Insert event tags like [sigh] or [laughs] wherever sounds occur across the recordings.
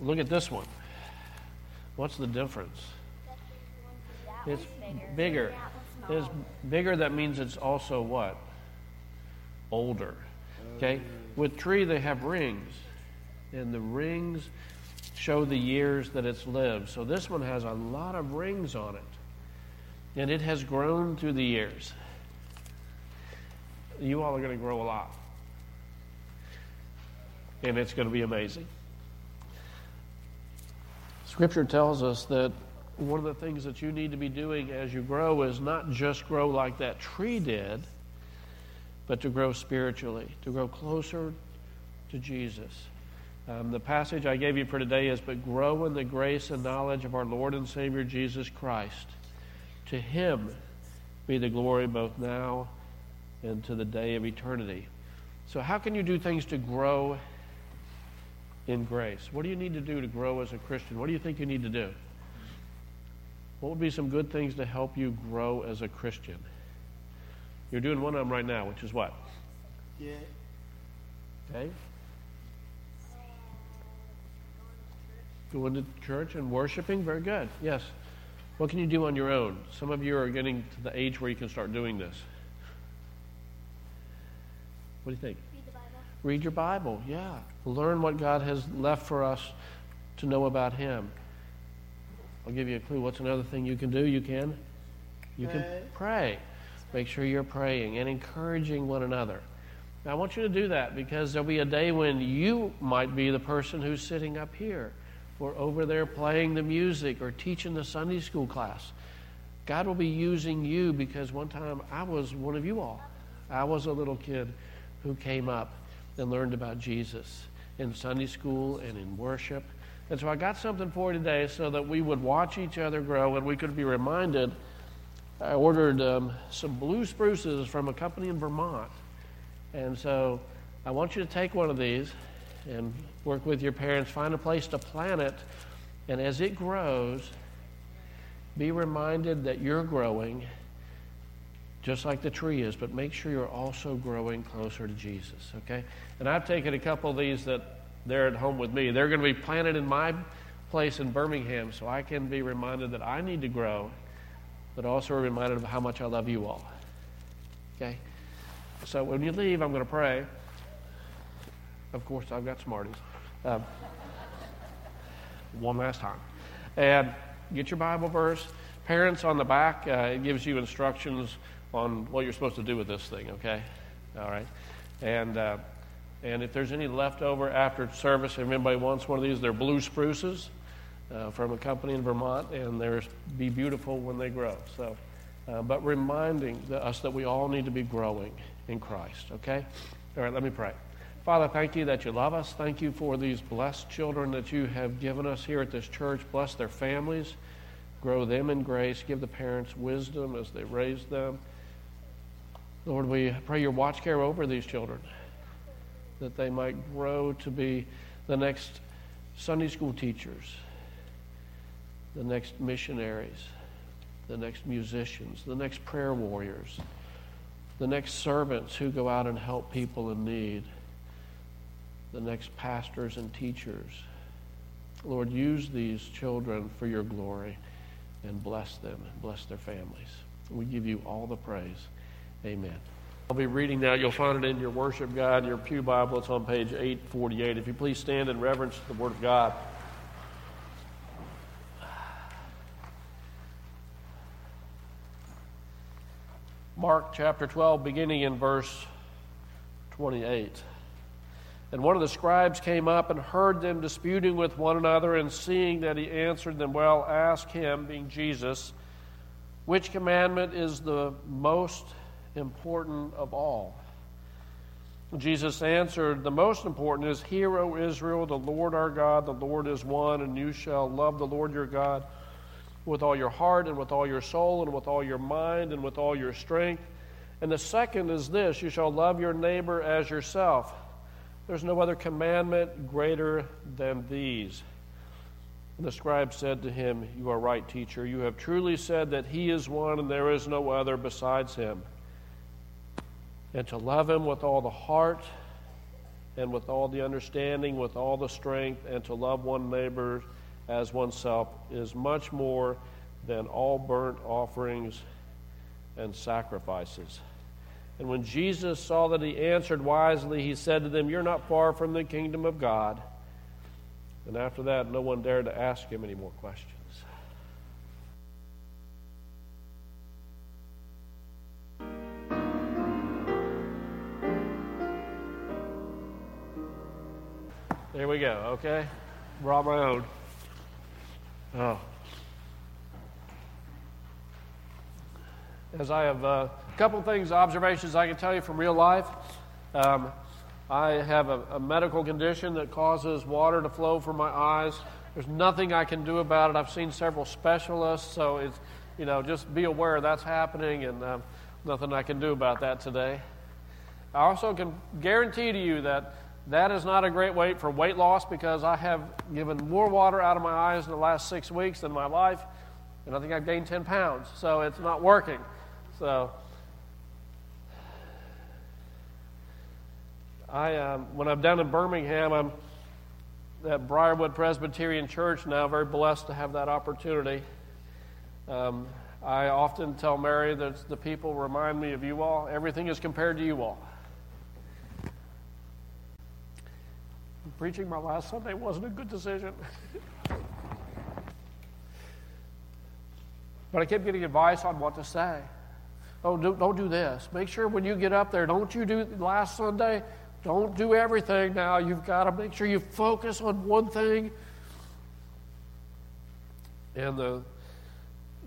Look at this one. What's the difference? It's bigger. It's bigger, that means it's also what? Older. Okay? With tree, they have rings. And the rings show the years that it's lived. So this one has a lot of rings on it. And it has grown through the years. You all are going to grow a lot. And it's going to be amazing. Scripture tells us that one of the things that you need to be doing as you grow is not just grow like that tree did, but to grow spiritually, to grow closer to Jesus. Um, the passage I gave you for today is But grow in the grace and knowledge of our Lord and Savior Jesus Christ. To him be the glory both now and to the day of eternity. So, how can you do things to grow in grace? What do you need to do to grow as a Christian? What do you think you need to do? What would be some good things to help you grow as a Christian? You're doing one of them right now, which is what? Yeah. Okay. Going to church and worshiping, very good. Yes. What can you do on your own? Some of you are getting to the age where you can start doing this. What do you think? Read the Bible. Read your Bible, yeah. Learn what God has left for us to know about Him. I'll give you a clue. What's another thing you can do? You can? You can Pray. pray. Make sure you're praying and encouraging one another. Now, I want you to do that because there'll be a day when you might be the person who's sitting up here or over there playing the music or teaching the Sunday school class. God will be using you because one time I was one of you all. I was a little kid who came up and learned about Jesus in Sunday school and in worship. And so I got something for today so that we would watch each other grow and we could be reminded. I ordered um, some blue spruces from a company in Vermont. And so I want you to take one of these and work with your parents, find a place to plant it. And as it grows, be reminded that you're growing just like the tree is, but make sure you're also growing closer to Jesus, okay? And I've taken a couple of these that they're at home with me. They're going to be planted in my place in Birmingham so I can be reminded that I need to grow, but also reminded of how much I love you all, okay? So when you leave, I'm going to pray. Of course, I've got Smarties. Um, one last time. And get your Bible verse. Parents on the back, uh, it gives you instructions on what you're supposed to do with this thing, okay? All right. And, uh, and if there's any leftover after service, if anybody wants one of these, they're blue spruces uh, from a company in Vermont, and they're be beautiful when they grow. So, uh, but reminding the, us that we all need to be growing in Christ, okay? All right, let me pray. Father, thank you that you love us. Thank you for these blessed children that you have given us here at this church. Bless their families. Grow them in grace. Give the parents wisdom as they raise them. Lord, we pray your watch care over these children, that they might grow to be the next Sunday school teachers, the next missionaries, the next musicians, the next prayer warriors, the next servants who go out and help people in need, the next pastors and teachers. Lord, use these children for your glory and bless them and bless their families. We give you all the praise. Amen. I'll be reading now. You'll find it in your worship guide, your Pew Bible. It's on page 848. If you please stand in reverence to the Word of God. Mark chapter 12, beginning in verse 28. And one of the scribes came up and heard them disputing with one another, and seeing that he answered them well, asked him, being Jesus, which commandment is the most important of all? Jesus answered, The most important is, Hear, O Israel, the Lord our God, the Lord is one, and you shall love the Lord your God with all your heart, and with all your soul, and with all your mind, and with all your strength. And the second is this you shall love your neighbor as yourself. There's no other commandment greater than these. And the scribe said to him, You are right, teacher. You have truly said that he is one and there is no other besides him. And to love him with all the heart and with all the understanding, with all the strength, and to love one neighbor as oneself is much more than all burnt offerings and sacrifices. And when Jesus saw that he answered wisely, he said to them, You're not far from the kingdom of God. And after that, no one dared to ask him any more questions. There we go, okay? Brought my own. Oh. As I have uh, a couple things, observations I can tell you from real life. Um, I have a, a, medical condition that causes water to flow from my eyes. There's nothing I can do about it. I've seen several specialists, so it's, you know, just be aware that's happening and um, nothing I can do about that today. I also can guarantee to you that that is not a great weight for weight loss because I have given more water out of my eyes in the last six weeks than my life, and I think I've gained 10 pounds. So it's not working. So I, um, when I'm down in Birmingham, I'm at Briarwood Presbyterian Church now. Very blessed to have that opportunity. Um, I often tell Mary that the people remind me of you all. Everything is compared to you all. Preaching my last Sunday wasn't a good decision. but I kept getting advice on what to say. Oh, do, don't do this. Make sure when you get up there, don't you do last Sunday, don't do everything now. You've got to make sure you focus on one thing. And the,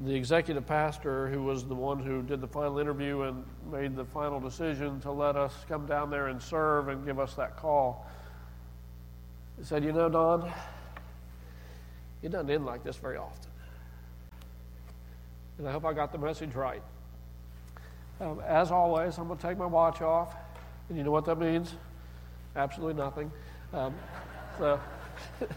the executive pastor, who was the one who did the final interview and made the final decision to let us come down there and serve and give us that call, he said, You know, Don, it doesn't end like this very often. And I hope I got the message right. Um, as always, I'm going to take my watch off. And you know what that means? Absolutely nothing. Um, so, [laughs]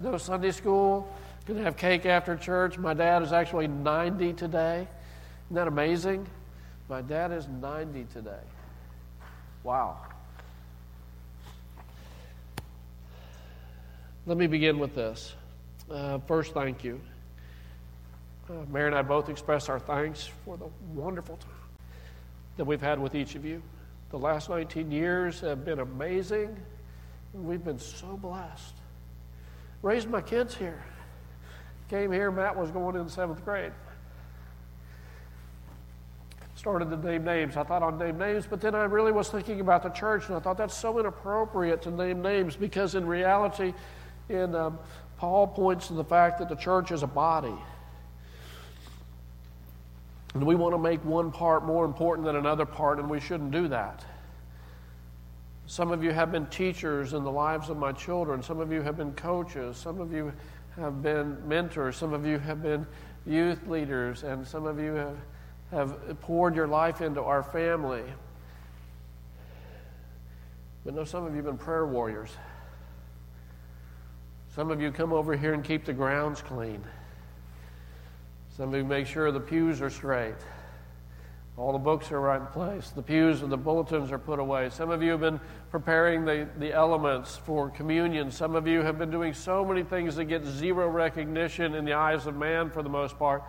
no Sunday school. Going to have cake after church. My dad is actually 90 today. Isn't that amazing? My dad is 90 today. Wow. Let me begin with this. Uh, first, thank you. Uh, Mary and I both express our thanks for the wonderful time that we've had with each of you. The last 19 years have been amazing. We've been so blessed. Raised my kids here. Came here, Matt was going in seventh grade. Started to name names. I thought I'd name names, but then I really was thinking about the church, and I thought that's so inappropriate to name names because in reality, and um, Paul points to the fact that the church is a body. And we want to make one part more important than another part, and we shouldn't do that. Some of you have been teachers in the lives of my children. Some of you have been coaches. Some of you have been mentors. Some of you have been youth leaders. And some of you have, have poured your life into our family. But no, some of you have been prayer warriors. Some of you come over here and keep the grounds clean. Some of you make sure the pews are straight. All the books are right in place. The pews and the bulletins are put away. Some of you have been preparing the, the elements for communion. Some of you have been doing so many things that get zero recognition in the eyes of man for the most part.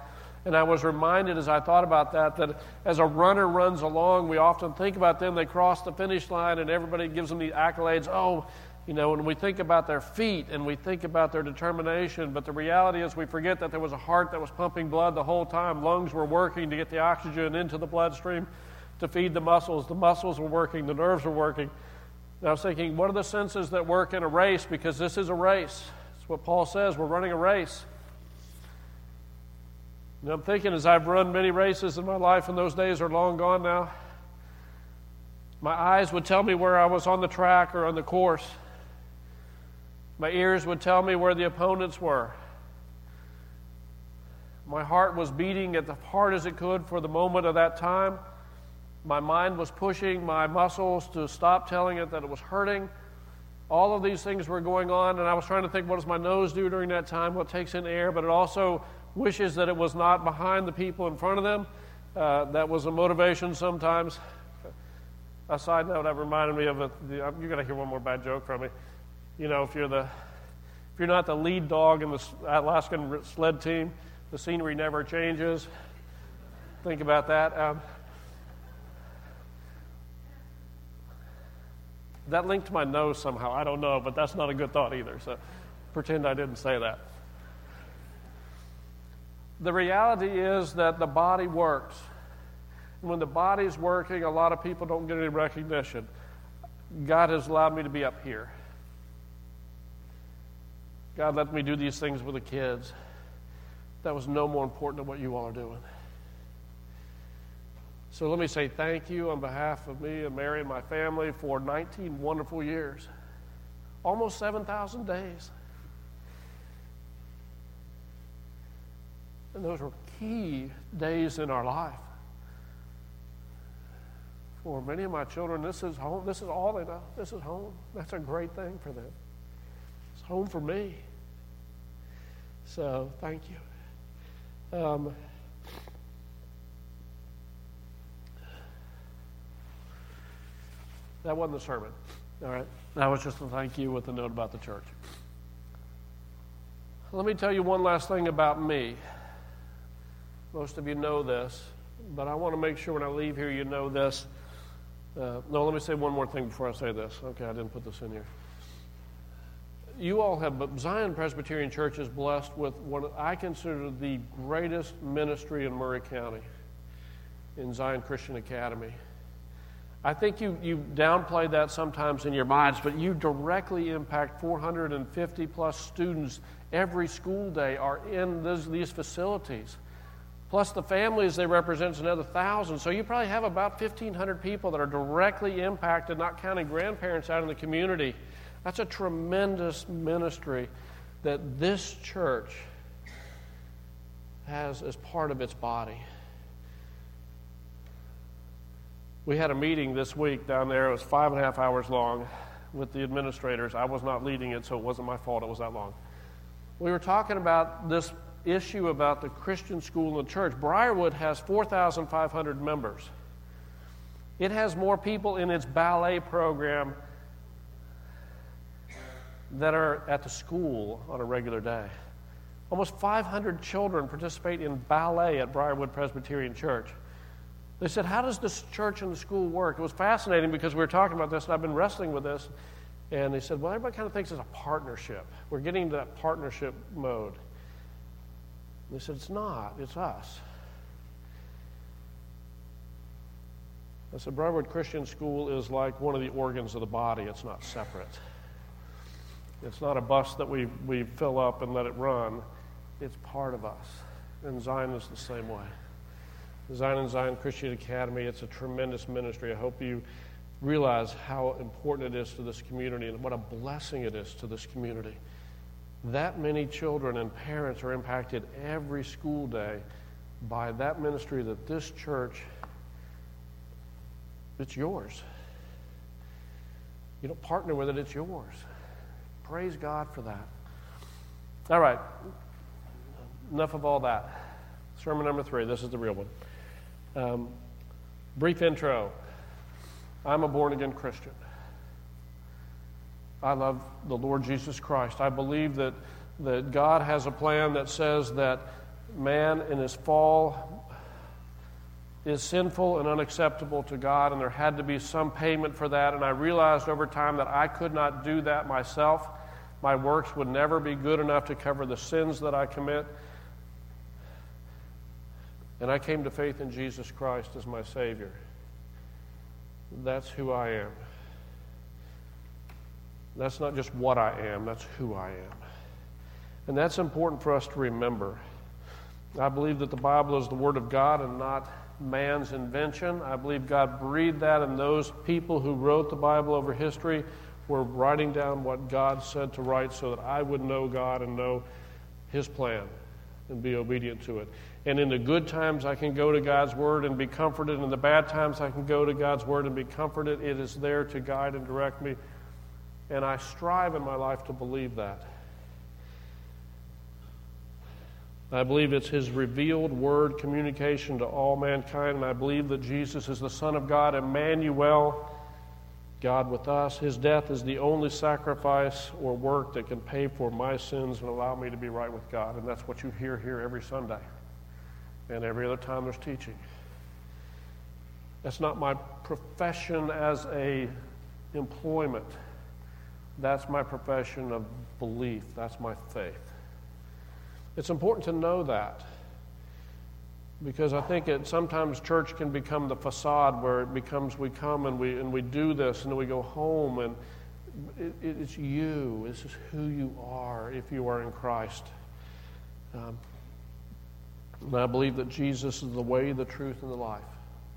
And I was reminded as I thought about that that as a runner runs along, we often think about them. They cross the finish line and everybody gives them the accolades. Oh, you know, when we think about their feet and we think about their determination, but the reality is we forget that there was a heart that was pumping blood the whole time. Lungs were working to get the oxygen into the bloodstream to feed the muscles. The muscles were working, the nerves were working. And I was thinking, what are the senses that work in a race? Because this is a race. That's what Paul says. We're running a race. And I'm thinking as I've run many races in my life, and those days are long gone now, my eyes would tell me where I was on the track or on the course. My ears would tell me where the opponents were. My heart was beating as hard as it could for the moment of that time. My mind was pushing my muscles to stop telling it that it was hurting. All of these things were going on, and I was trying to think what does my nose do during that time? What takes in air? But it also wishes that it was not behind the people in front of them. Uh, that was a motivation sometimes. a side note that reminded me of a, you're going to hear one more bad joke from me. You know, if you're the if you're not the lead dog in the Alaskan sled team, the scenery never changes. Think about that. Um, that linked to my nose somehow. I don't know, but that's not a good thought either. So pretend I didn't say that. The reality is that the body works. And when the body's working, a lot of people don't get any recognition. God has allowed me to be up here. God let me do these things with the kids. That was no more important than what you all are doing. So let me say thank you on behalf of me and Mary and my family for 19 wonderful years, almost 7,000 days. And those were key days in our life. For many of my children, this is home. This is all they know. This is home. That's a great thing for them. It's home for me. So thank you. Um, that wasn't the sermon. All right. That was just a thank you with a note about the church. Let me tell you one last thing about me. Most of you know this, but I want to make sure when I leave here you know this. Uh, no, let me say one more thing before I say this. Okay, I didn't put this in here. You all have, but Zion Presbyterian Church is blessed with what I consider the greatest ministry in Maury County in Zion Christian Academy. I think you, you downplay that sometimes in your minds, but you directly impact 450 plus students every school day are in these facilities. Plus, the families they represent is another thousand. So, you probably have about 1,500 people that are directly impacted, not counting grandparents out in the community. That's a tremendous ministry that this church has as part of its body. We had a meeting this week down there. It was five and a half hours long with the administrators. I was not leading it, so it wasn't my fault it was that long. We were talking about this issue about the Christian school and church. Briarwood has 4,500 members. It has more people in its ballet program that are at the school on a regular day. Almost 500 children participate in ballet at Briarwood Presbyterian Church. They said, How does this church and the school work? It was fascinating because we were talking about this, and I've been wrestling with this. And they said, Well, everybody kind of thinks it's a partnership. We're getting into that partnership mode. They said, It's not, it's us. I said, Briarwood Christian School is like one of the organs of the body, it's not separate. It's not a bus that we, we fill up and let it run, it's part of us. And Zion is the same way. Zion and Zion Christian Academy, it's a tremendous ministry. I hope you realize how important it is to this community and what a blessing it is to this community. That many children and parents are impacted every school day by that ministry that this church, it's yours. You don't partner with it, it's yours. Praise God for that. All right, enough of all that. Sermon number three, this is the real one. Um, brief intro I'm a born again Christian. I love the Lord Jesus Christ. I believe that, that God has a plan that says that man in his fall is sinful and unacceptable to God, and there had to be some payment for that. And I realized over time that I could not do that myself. My works would never be good enough to cover the sins that I commit. And I came to faith in Jesus Christ as my Savior. That's who I am. That's not just what I am, that's who I am. And that's important for us to remember. I believe that the Bible is the Word of God and not man's invention. I believe God breathed that, and those people who wrote the Bible over history were writing down what God said to write so that I would know God and know His plan and be obedient to it. And in the good times, I can go to God's Word and be comforted. In the bad times, I can go to God's Word and be comforted. It is there to guide and direct me. And I strive in my life to believe that. I believe it's His revealed word communication to all mankind, and I believe that Jesus is the Son of God, Emmanuel, God with us. His death is the only sacrifice or work that can pay for my sins and allow me to be right with God. And that's what you hear here every Sunday and every other time there's teaching. That's not my profession as a employment. That's my profession of belief. That's my faith. It's important to know that because I think it sometimes church can become the facade where it becomes we come and we and we do this and then we go home and it, it's you. This is who you are if you are in Christ. Um, and I believe that Jesus is the way, the truth, and the life.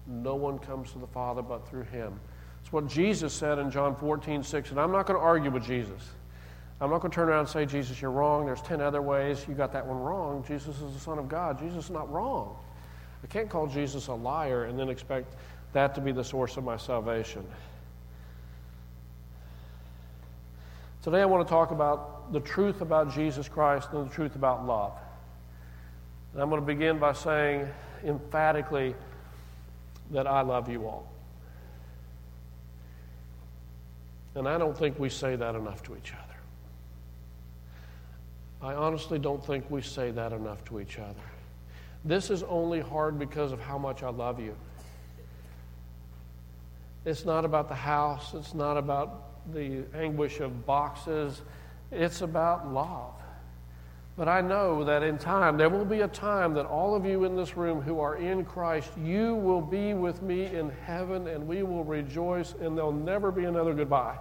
No one comes to the Father but through Him. It's what Jesus said in John 14, 6. And I'm not going to argue with Jesus. I'm not going to turn around and say, Jesus, you're wrong. There's 10 other ways. You got that one wrong. Jesus is the Son of God. Jesus is not wrong. I can't call Jesus a liar and then expect that to be the source of my salvation. Today I want to talk about the truth about Jesus Christ and the truth about love. And I'm going to begin by saying emphatically that I love you all. And I don't think we say that enough to each other. I honestly don't think we say that enough to each other. This is only hard because of how much I love you. It's not about the house, it's not about the anguish of boxes, it's about love. But I know that in time, there will be a time that all of you in this room who are in Christ, you will be with me in heaven and we will rejoice, and there'll never be another goodbye.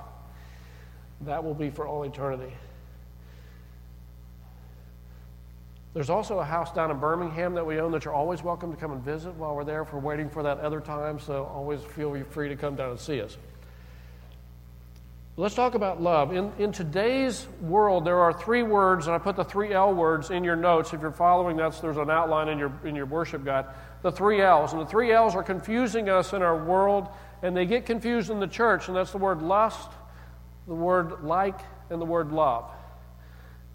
That will be for all eternity. There's also a house down in Birmingham that we own that you're always welcome to come and visit while we're there if we're waiting for that other time, so always feel free to come down and see us. Let's talk about love. In, in today's world, there are three words, and I put the three L words in your notes. If you're following that, there's an outline in your, in your worship guide. The three L's. And the three L's are confusing us in our world, and they get confused in the church, and that's the word lust, the word like, and the word love.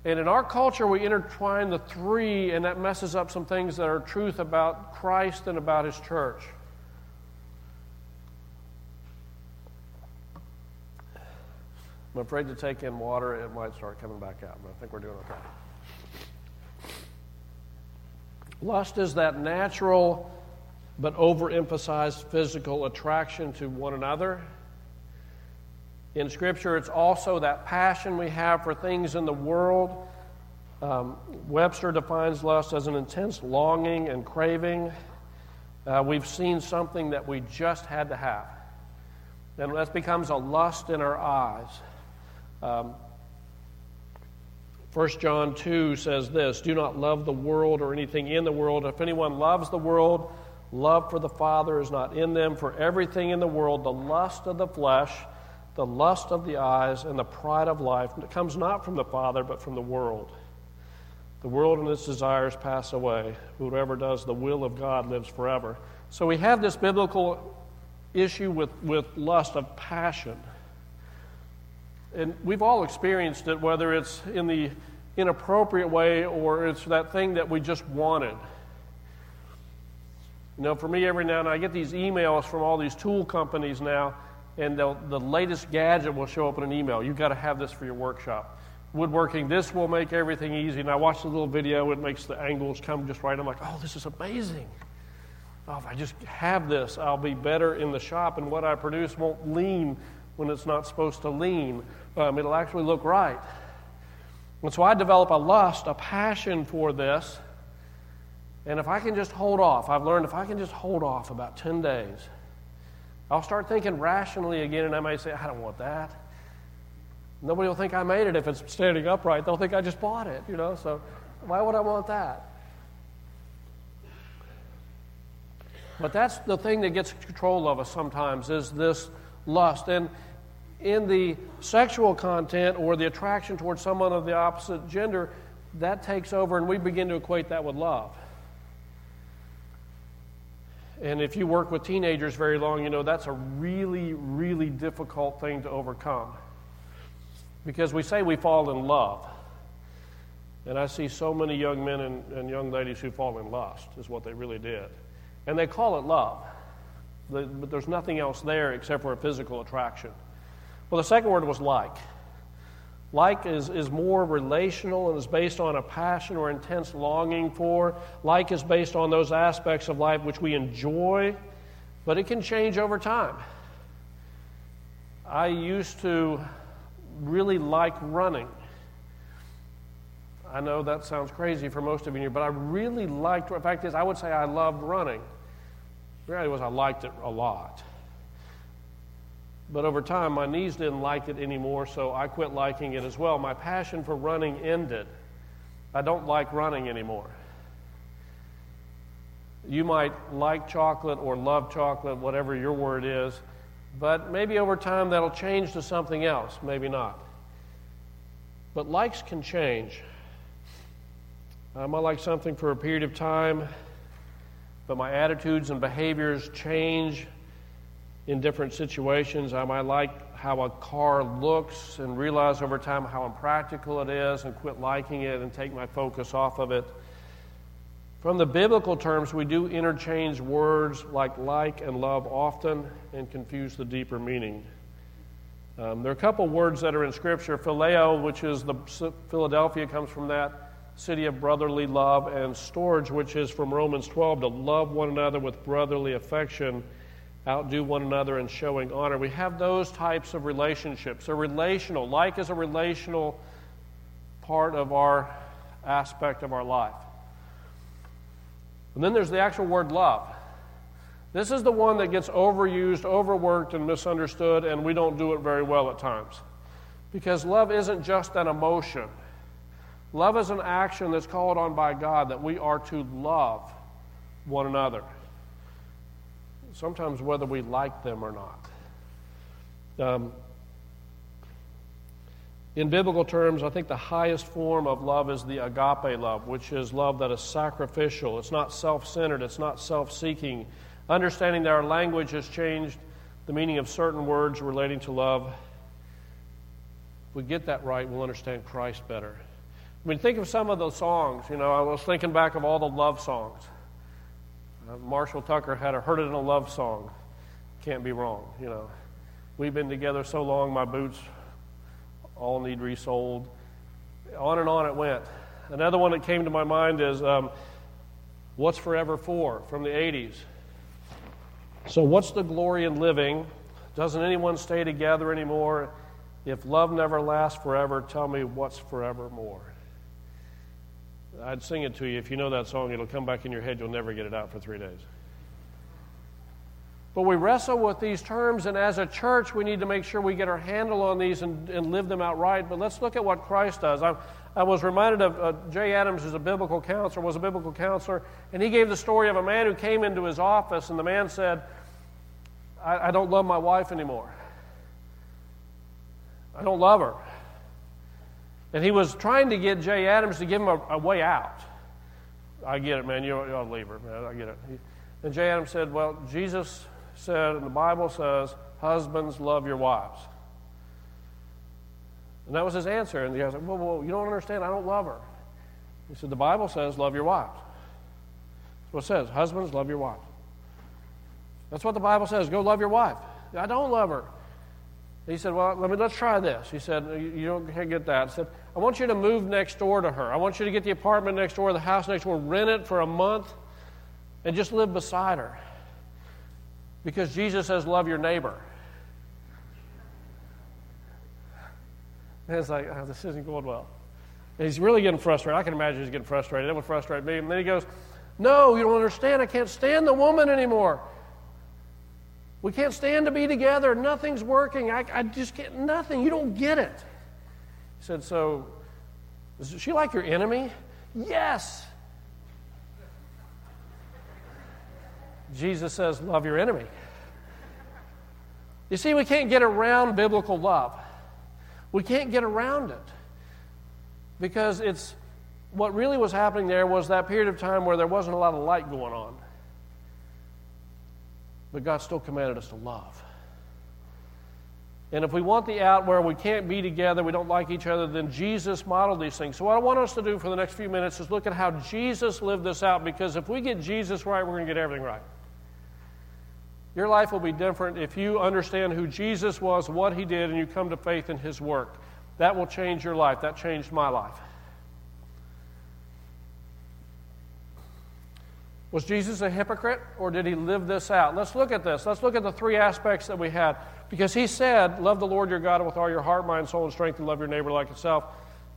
And in our culture, we intertwine the three, and that messes up some things that are truth about Christ and about His church. I'm afraid to take in water, it might start coming back out, but I think we're doing okay. Lust is that natural but overemphasized physical attraction to one another in Scripture, it's also that passion we have for things in the world. Um, Webster defines lust as an intense longing and craving. Uh, we've seen something that we just had to have. And that becomes a lust in our eyes. Um, 1 John 2 says this Do not love the world or anything in the world. If anyone loves the world, love for the Father is not in them. For everything in the world, the lust of the flesh, the lust of the eyes, and the pride of life comes not from the Father, but from the world. The world and its desires pass away. Whoever does the will of God lives forever. So we have this biblical issue with, with lust of passion. And we've all experienced it, whether it's in the inappropriate way or it's that thing that we just wanted. You know, for me, every now and then I get these emails from all these tool companies now and the latest gadget will show up in an email. You've got to have this for your workshop. Woodworking, this will make everything easy. And I watched the little video, it makes the angles come just right. I'm like, oh, this is amazing. Oh, if I just have this, I'll be better in the shop, and what I produce won't lean when it's not supposed to lean. Um, it'll actually look right. And so I develop a lust, a passion for this. And if I can just hold off, I've learned if I can just hold off about 10 days, I'll start thinking rationally again, and I may say, I don't want that. Nobody will think I made it if it's standing upright. They'll think I just bought it, you know, so why would I want that? But that's the thing that gets control of us sometimes is this lust. And in the sexual content or the attraction towards someone of the opposite gender, that takes over and we begin to equate that with love. And if you work with teenagers very long, you know that's a really, really difficult thing to overcome. Because we say we fall in love. And I see so many young men and, and young ladies who fall in lust, is what they really did. And they call it love. but there's nothing else there except for a physical attraction. Well, the second word was like. Like is, is more relational and is based on a passion or intense longing for. Like is based on those aspects of life which we enjoy, but it can change over time. I used to really like running. I know that sounds crazy for most of you, but I really liked. The fact is, I would say I loved running. The reality was, I liked it a lot. But over time, my knees didn't like it anymore, so I quit liking it as well. My passion for running ended. I don't like running anymore. You might like chocolate or love chocolate, whatever your word is, but maybe over time that'll change to something else, maybe not. But likes can change. I might like something for a period of time, but my attitudes and behaviors change in different situations. I might like how a car looks and realize over time how impractical it is and quit liking it and take my focus off of it. From the biblical terms, we do interchange words like like and love often and confuse the deeper meaning. Um, there are a couple words that are in Scripture. Phileo, which is the Philadelphia, comes from that city of brotherly love, and storge, which is from Romans 12, to love one another with brotherly affection outdo one another in showing honor. We have those types of relationships. They're relational. Like is a relational part of our aspect of our life. And then there's the actual word love. This is the one that gets overused, overworked, and misunderstood, and we don't do it very well at times. Because love isn't just an emotion, love is an action that's called on by God that we are to love one another sometimes whether we like them or not. Um, in biblical terms, I think the highest form of love is the agape love, which is love that is sacrificial. It's not self centered, it's not self seeking. Understanding that our language has changed the meaning of certain words relating to love. If we get that right, we'll understand Christ better. I mean, think of some of those songs. You know, I was thinking back of all the love songs. Uh, Marshall Tucker had a Heard It in a Love song. Can't be wrong, you know. We've been together so long, my boots all need resoled. On and on it went. Another one that came to my mind is um, What's Forever For from the 80s. So, what's the glory in living? Doesn't anyone stay together anymore? If love never lasts forever, tell me what's forevermore. I'd sing it to you. If you know that song, it'll come back in your head. You'll never get it out for three days. But we wrestle with these terms, and as a church, we need to make sure we get our handle on these and, and live them out right. But let's look at what Christ does. I, I was reminded of uh, Jay Adams, who's a biblical counselor, was a biblical counselor, and he gave the story of a man who came into his office, and the man said, I, I don't love my wife anymore. I don't love her. And he was trying to get Jay Adams to give him a, a way out. I get it, man. You, ought to leave her, man. I get it. He, and Jay Adams said, Well, Jesus said, and the Bible says, husbands, love your wives. And that was his answer. And the guy said, Well, well, you don't understand. I don't love her. He said, The Bible says, love your wives. That's what it says. Husbands, love your wives. That's what the Bible says. Go love your wife. I don't love her. He said, Well, let me, let's try this. He said, You don't get that. I said, I want you to move next door to her. I want you to get the apartment next door, the house next door, rent it for a month, and just live beside her. Because Jesus says, Love your neighbor. And it's like, oh, this isn't going well. And he's really getting frustrated. I can imagine he's getting frustrated. That would frustrate me. And then he goes, No, you don't understand. I can't stand the woman anymore. We can't stand to be together. Nothing's working. I, I just get nothing. You don't get it. He said, So, is she like your enemy? Yes. Jesus says, Love your enemy. You see, we can't get around biblical love. We can't get around it because it's what really was happening there was that period of time where there wasn't a lot of light going on. But God still commanded us to love. And if we want the out where we can't be together, we don't like each other, then Jesus modeled these things. So, what I want us to do for the next few minutes is look at how Jesus lived this out because if we get Jesus right, we're going to get everything right. Your life will be different if you understand who Jesus was, what he did, and you come to faith in his work. That will change your life. That changed my life. Was Jesus a hypocrite or did he live this out? Let's look at this. Let's look at the three aspects that we had. Because he said, Love the Lord your God with all your heart, mind, soul, and strength, and love your neighbor like yourself.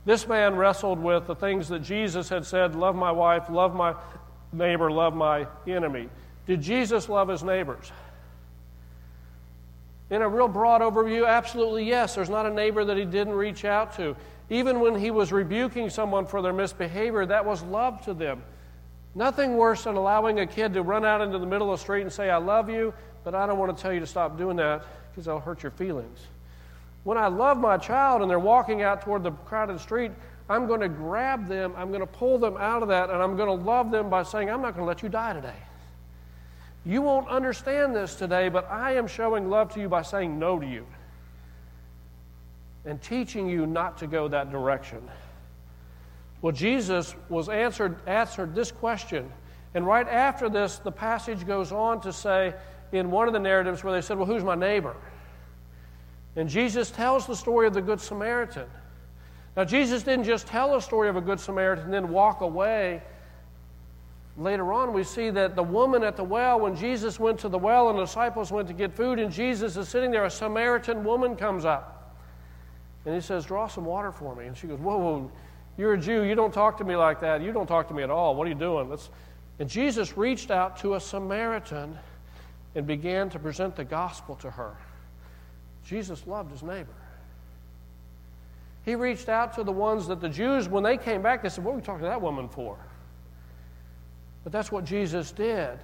This man wrestled with the things that Jesus had said love my wife, love my neighbor, love my enemy. Did Jesus love his neighbors? In a real broad overview, absolutely yes. There's not a neighbor that he didn't reach out to. Even when he was rebuking someone for their misbehavior, that was love to them. Nothing worse than allowing a kid to run out into the middle of the street and say, I love you, but I don't want to tell you to stop doing that because that'll hurt your feelings. When I love my child and they're walking out toward the crowded street, I'm going to grab them, I'm going to pull them out of that, and I'm going to love them by saying, I'm not going to let you die today. You won't understand this today, but I am showing love to you by saying no to you and teaching you not to go that direction. Well, Jesus was answered, answered this question. And right after this, the passage goes on to say in one of the narratives where they said, Well, who's my neighbor? And Jesus tells the story of the Good Samaritan. Now, Jesus didn't just tell a story of a Good Samaritan and then walk away. Later on, we see that the woman at the well, when Jesus went to the well and the disciples went to get food, and Jesus is sitting there, a Samaritan woman comes up. And he says, Draw some water for me. And she goes, Whoa, whoa you're a Jew. You don't talk to me like that. You don't talk to me at all. What are you doing? Let's... And Jesus reached out to a Samaritan and began to present the gospel to her. Jesus loved his neighbor. He reached out to the ones that the Jews, when they came back, they said, What are we talking to that woman for? But that's what Jesus did.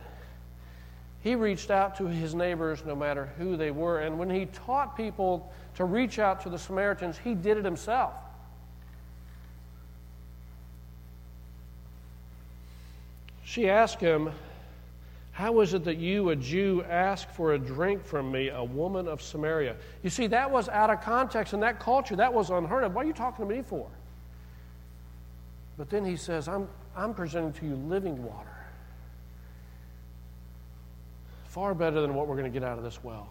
He reached out to his neighbors no matter who they were. And when he taught people to reach out to the Samaritans, he did it himself. She asked him, How is it that you, a Jew, ask for a drink from me, a woman of Samaria? You see, that was out of context in that culture. That was unheard of. What are you talking to me for? But then he says, I'm, I'm presenting to you living water. Far better than what we're going to get out of this well.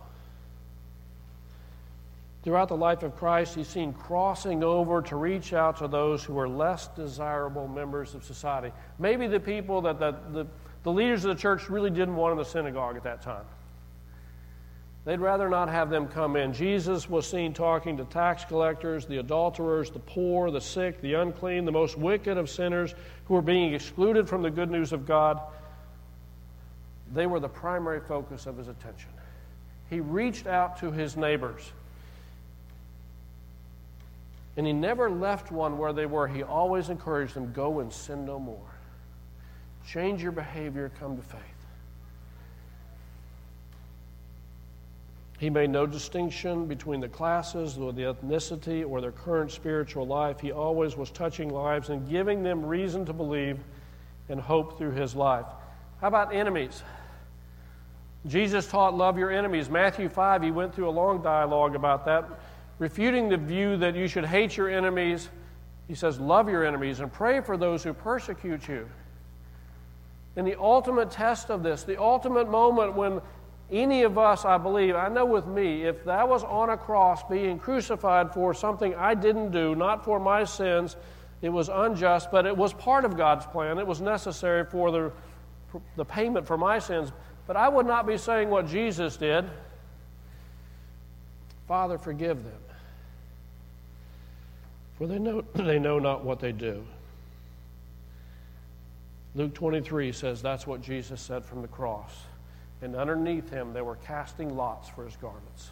Throughout the life of Christ, he's seen crossing over to reach out to those who are less desirable members of society. Maybe the people that the, the, the leaders of the church really didn't want in the synagogue at that time. They'd rather not have them come in. Jesus was seen talking to tax collectors, the adulterers, the poor, the sick, the unclean, the most wicked of sinners who were being excluded from the good news of God. They were the primary focus of his attention. He reached out to his neighbors. And he never left one where they were. He always encouraged them go and sin no more. Change your behavior, come to faith. He made no distinction between the classes or the ethnicity or their current spiritual life. He always was touching lives and giving them reason to believe and hope through his life. How about enemies? Jesus taught love your enemies. Matthew 5, he went through a long dialogue about that refuting the view that you should hate your enemies. He says, Love your enemies and pray for those who persecute you. And the ultimate test of this, the ultimate moment when any of us, I believe, I know with me, if that was on a cross being crucified for something I didn't do, not for my sins, it was unjust, but it was part of God's plan. It was necessary for the, for the payment for my sins. But I would not be saying what Jesus did. Father, forgive them for they know, [clears throat] they know not what they do. Luke 23 says that's what Jesus said from the cross. And underneath him, they were casting lots for his garments.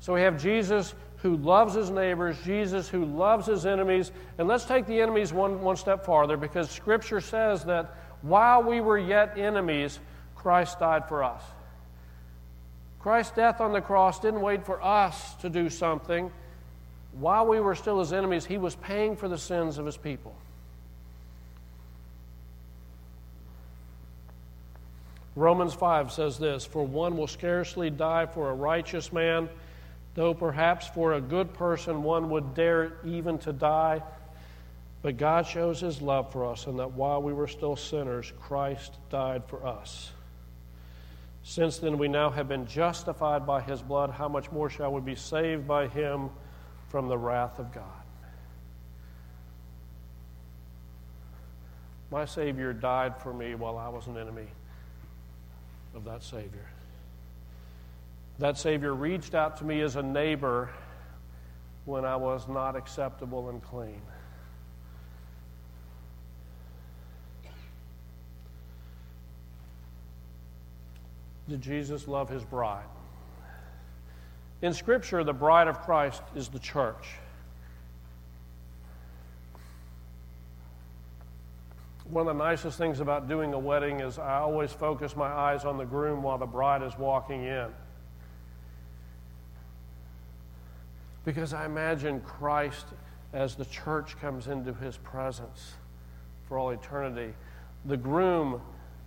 So we have Jesus who loves his neighbors, Jesus who loves his enemies. And let's take the enemies one, one step farther because Scripture says that while we were yet enemies, Christ died for us. Christ's death on the cross didn't wait for us to do something while we were still his enemies, he was paying for the sins of his people. Romans 5 says this For one will scarcely die for a righteous man, though perhaps for a good person one would dare even to die. But God shows his love for us, and that while we were still sinners, Christ died for us. Since then we now have been justified by his blood, how much more shall we be saved by him from the wrath of God? My Savior died for me while I was an enemy of that Savior. That Savior reached out to me as a neighbor when I was not acceptable and clean. Did Jesus love his bride? In Scripture, the bride of Christ is the church. One of the nicest things about doing a wedding is I always focus my eyes on the groom while the bride is walking in. Because I imagine Christ as the church comes into his presence for all eternity. The groom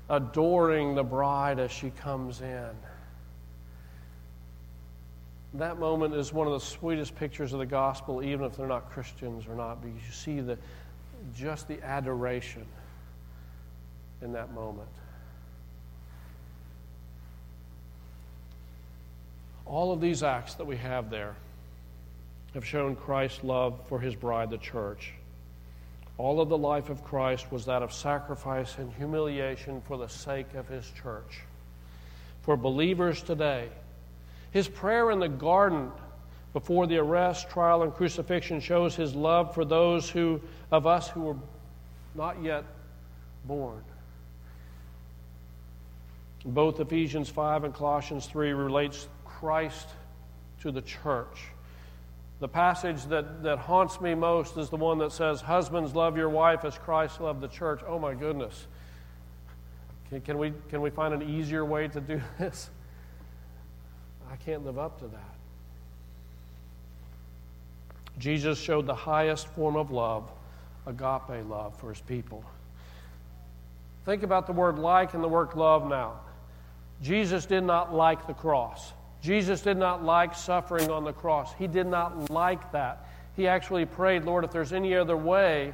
adoring the bride as she comes in. That moment is one of the sweetest pictures of the gospel, even if they're not Christians or not, because you see the, just the adoration in that moment. All of these acts that we have there have shown Christ's love for his bride, the church. All of the life of Christ was that of sacrifice and humiliation for the sake of his church. For believers today, his prayer in the garden before the arrest, trial, and crucifixion shows his love for those who, of us who were not yet born. Both Ephesians 5 and Colossians 3 relates Christ to the church. The passage that, that haunts me most is the one that says, Husbands, love your wife as Christ loved the church. Oh my goodness. Can, can, we, can we find an easier way to do [laughs] this? I can't live up to that. Jesus showed the highest form of love, agape love, for his people. Think about the word like and the word love now. Jesus did not like the cross. Jesus did not like suffering on the cross. He did not like that. He actually prayed, Lord, if there's any other way,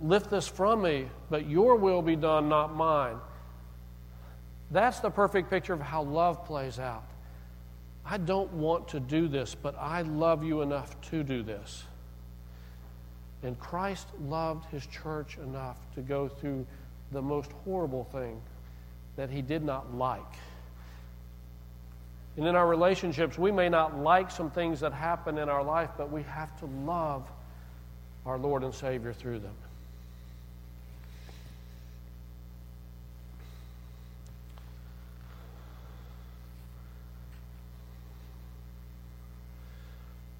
lift this from me, but your will be done, not mine. That's the perfect picture of how love plays out. I don't want to do this, but I love you enough to do this. And Christ loved his church enough to go through the most horrible thing that he did not like. And in our relationships, we may not like some things that happen in our life, but we have to love our Lord and Savior through them.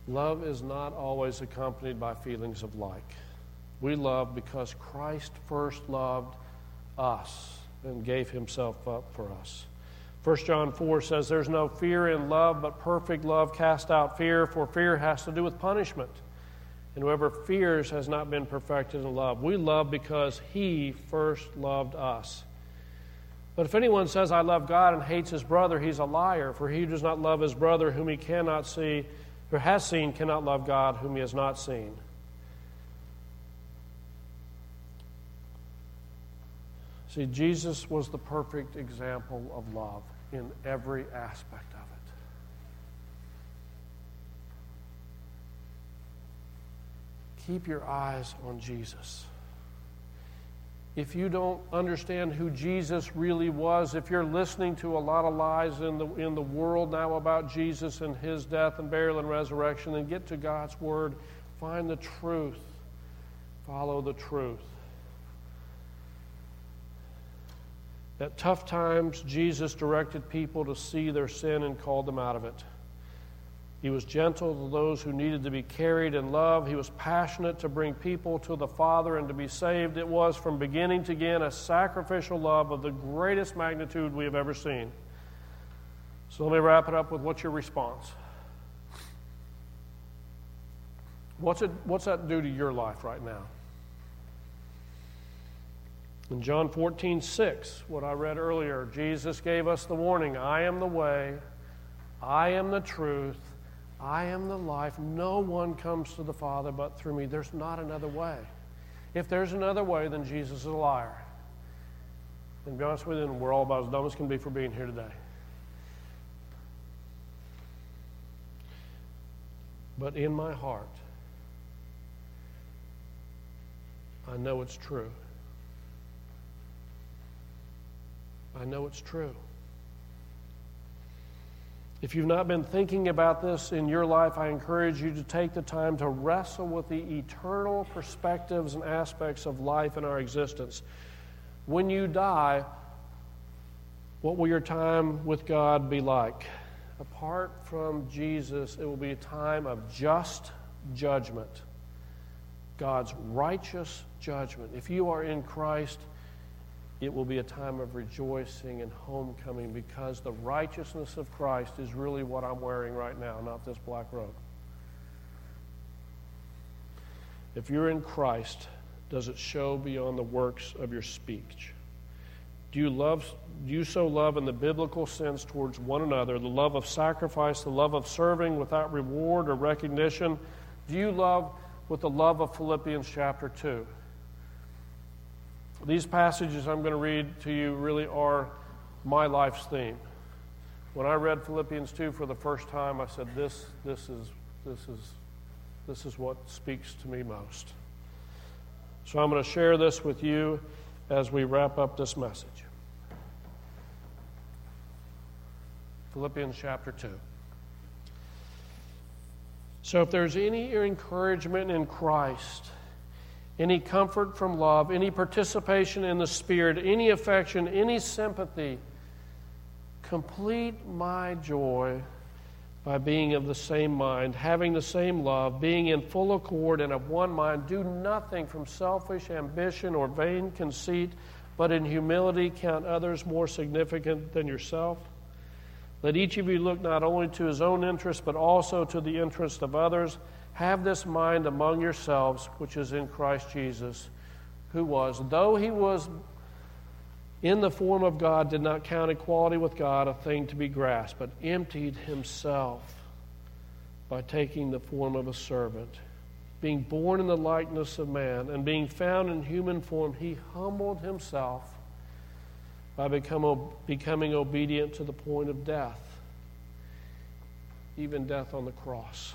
Love is not always accompanied by feelings of like. We love because Christ first loved us and gave himself up for us. 1 John 4 says, There's no fear in love, but perfect love casts out fear, for fear has to do with punishment. And whoever fears has not been perfected in love. We love because he first loved us. But if anyone says, I love God and hates his brother, he's a liar, for he who does not love his brother whom he cannot see, or has seen, cannot love God whom he has not seen. See, Jesus was the perfect example of love in every aspect of it. Keep your eyes on Jesus. If you don't understand who Jesus really was, if you're listening to a lot of lies in the, in the world now about Jesus and his death and burial and resurrection, then get to God's Word. Find the truth. Follow the truth. At tough times, Jesus directed people to see their sin and called them out of it. He was gentle to those who needed to be carried in love. He was passionate to bring people to the Father and to be saved. It was, from beginning to end, a sacrificial love of the greatest magnitude we have ever seen. So let me wrap it up with what's your response? What's, it, what's that do to your life right now? In John 14, 6, what I read earlier, Jesus gave us the warning I am the way, I am the truth, I am the life. No one comes to the Father but through me. There's not another way. If there's another way, then Jesus is a liar. And to be honest with you, we're all about as dumb as can be for being here today. But in my heart, I know it's true. I know it's true. If you've not been thinking about this in your life, I encourage you to take the time to wrestle with the eternal perspectives and aspects of life and our existence. When you die, what will your time with God be like? Apart from Jesus, it will be a time of just judgment, God's righteous judgment. If you are in Christ, it will be a time of rejoicing and homecoming because the righteousness of Christ is really what I'm wearing right now, not this black robe. If you're in Christ, does it show beyond the works of your speech? Do you love do you so love in the biblical sense towards one another, the love of sacrifice, the love of serving without reward or recognition? Do you love with the love of Philippians chapter 2? These passages I'm going to read to you really are my life's theme. When I read Philippians 2 for the first time, I said, This, this, is, this, is, this is what speaks to me most. So I'm going to share this with you as we wrap up this message. Philippians chapter 2. So, if there's any encouragement in Christ, any comfort from love, any participation in the Spirit, any affection, any sympathy. Complete my joy by being of the same mind, having the same love, being in full accord and of one mind. Do nothing from selfish ambition or vain conceit, but in humility count others more significant than yourself. Let each of you look not only to his own interest, but also to the interest of others. Have this mind among yourselves, which is in Christ Jesus, who was, though he was in the form of God, did not count equality with God a thing to be grasped, but emptied himself by taking the form of a servant. Being born in the likeness of man, and being found in human form, he humbled himself by become, becoming obedient to the point of death, even death on the cross.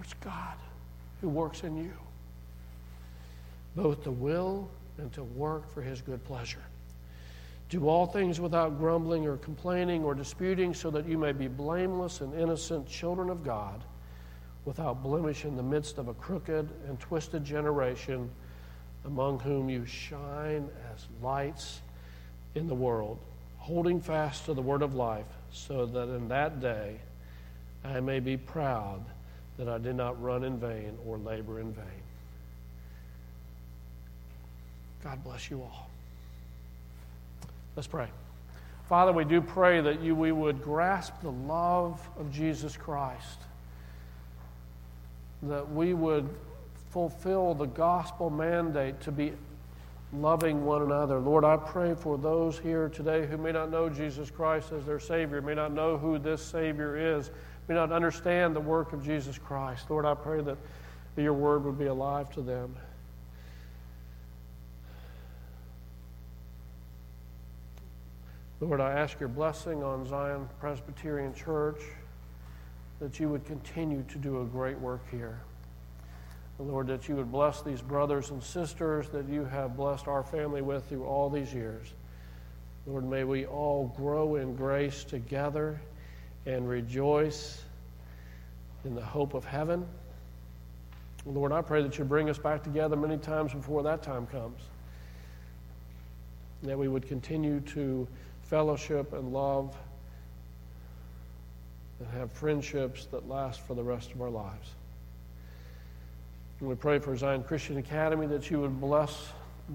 It's God who works in you, both to will and to work for his good pleasure. Do all things without grumbling or complaining or disputing, so that you may be blameless and innocent children of God, without blemish in the midst of a crooked and twisted generation, among whom you shine as lights in the world, holding fast to the word of life, so that in that day I may be proud that I did not run in vain or labor in vain. God bless you all. Let's pray. Father, we do pray that you, we would grasp the love of Jesus Christ, that we would fulfill the gospel mandate to be loving one another. Lord, I pray for those here today who may not know Jesus Christ as their Savior, may not know who this Savior is may not understand the work of Jesus Christ. Lord, I pray that your word would be alive to them. Lord, I ask your blessing on Zion Presbyterian Church, that you would continue to do a great work here. Lord, that you would bless these brothers and sisters that you have blessed our family with through all these years. Lord, may we all grow in grace together and rejoice in the hope of heaven. Lord, I pray that you bring us back together many times before that time comes. That we would continue to fellowship and love and have friendships that last for the rest of our lives. And we pray for Zion Christian Academy that you would bless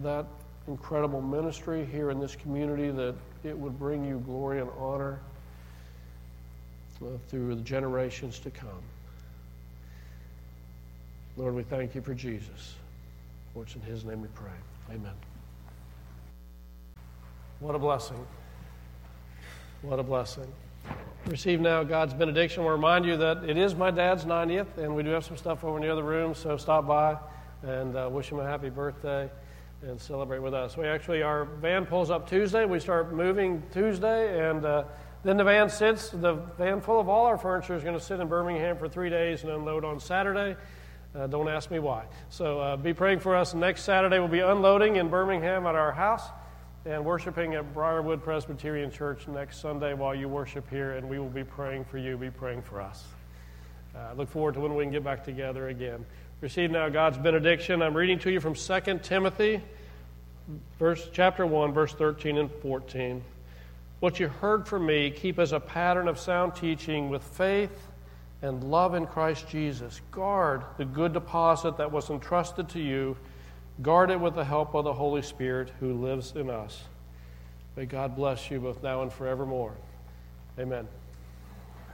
that incredible ministry here in this community, that it would bring you glory and honor through the generations to come. Lord, we thank you for Jesus. For it's in his name we pray. Amen. What a blessing. What a blessing. Receive now God's benediction. We'll remind you that it is my dad's 90th, and we do have some stuff over in the other room, so stop by and uh, wish him a happy birthday and celebrate with us. We actually, our van pulls up Tuesday. We start moving Tuesday, and uh, then the van sits, the van full of all our furniture is going to sit in Birmingham for three days and unload on Saturday. Uh, don't ask me why. So uh, be praying for us. Next Saturday, we'll be unloading in Birmingham at our house and worshiping at Briarwood Presbyterian Church next Sunday while you worship here, and we will be praying for you, be praying for us. Uh, look forward to when we can get back together again. Receive now God's benediction. I'm reading to you from 2 Timothy, verse, chapter 1, verse 13 and 14. What you heard from me, keep as a pattern of sound teaching with faith and love in Christ Jesus. Guard the good deposit that was entrusted to you Guard it with the help of the Holy Spirit who lives in us. May God bless you both now and forevermore. Amen.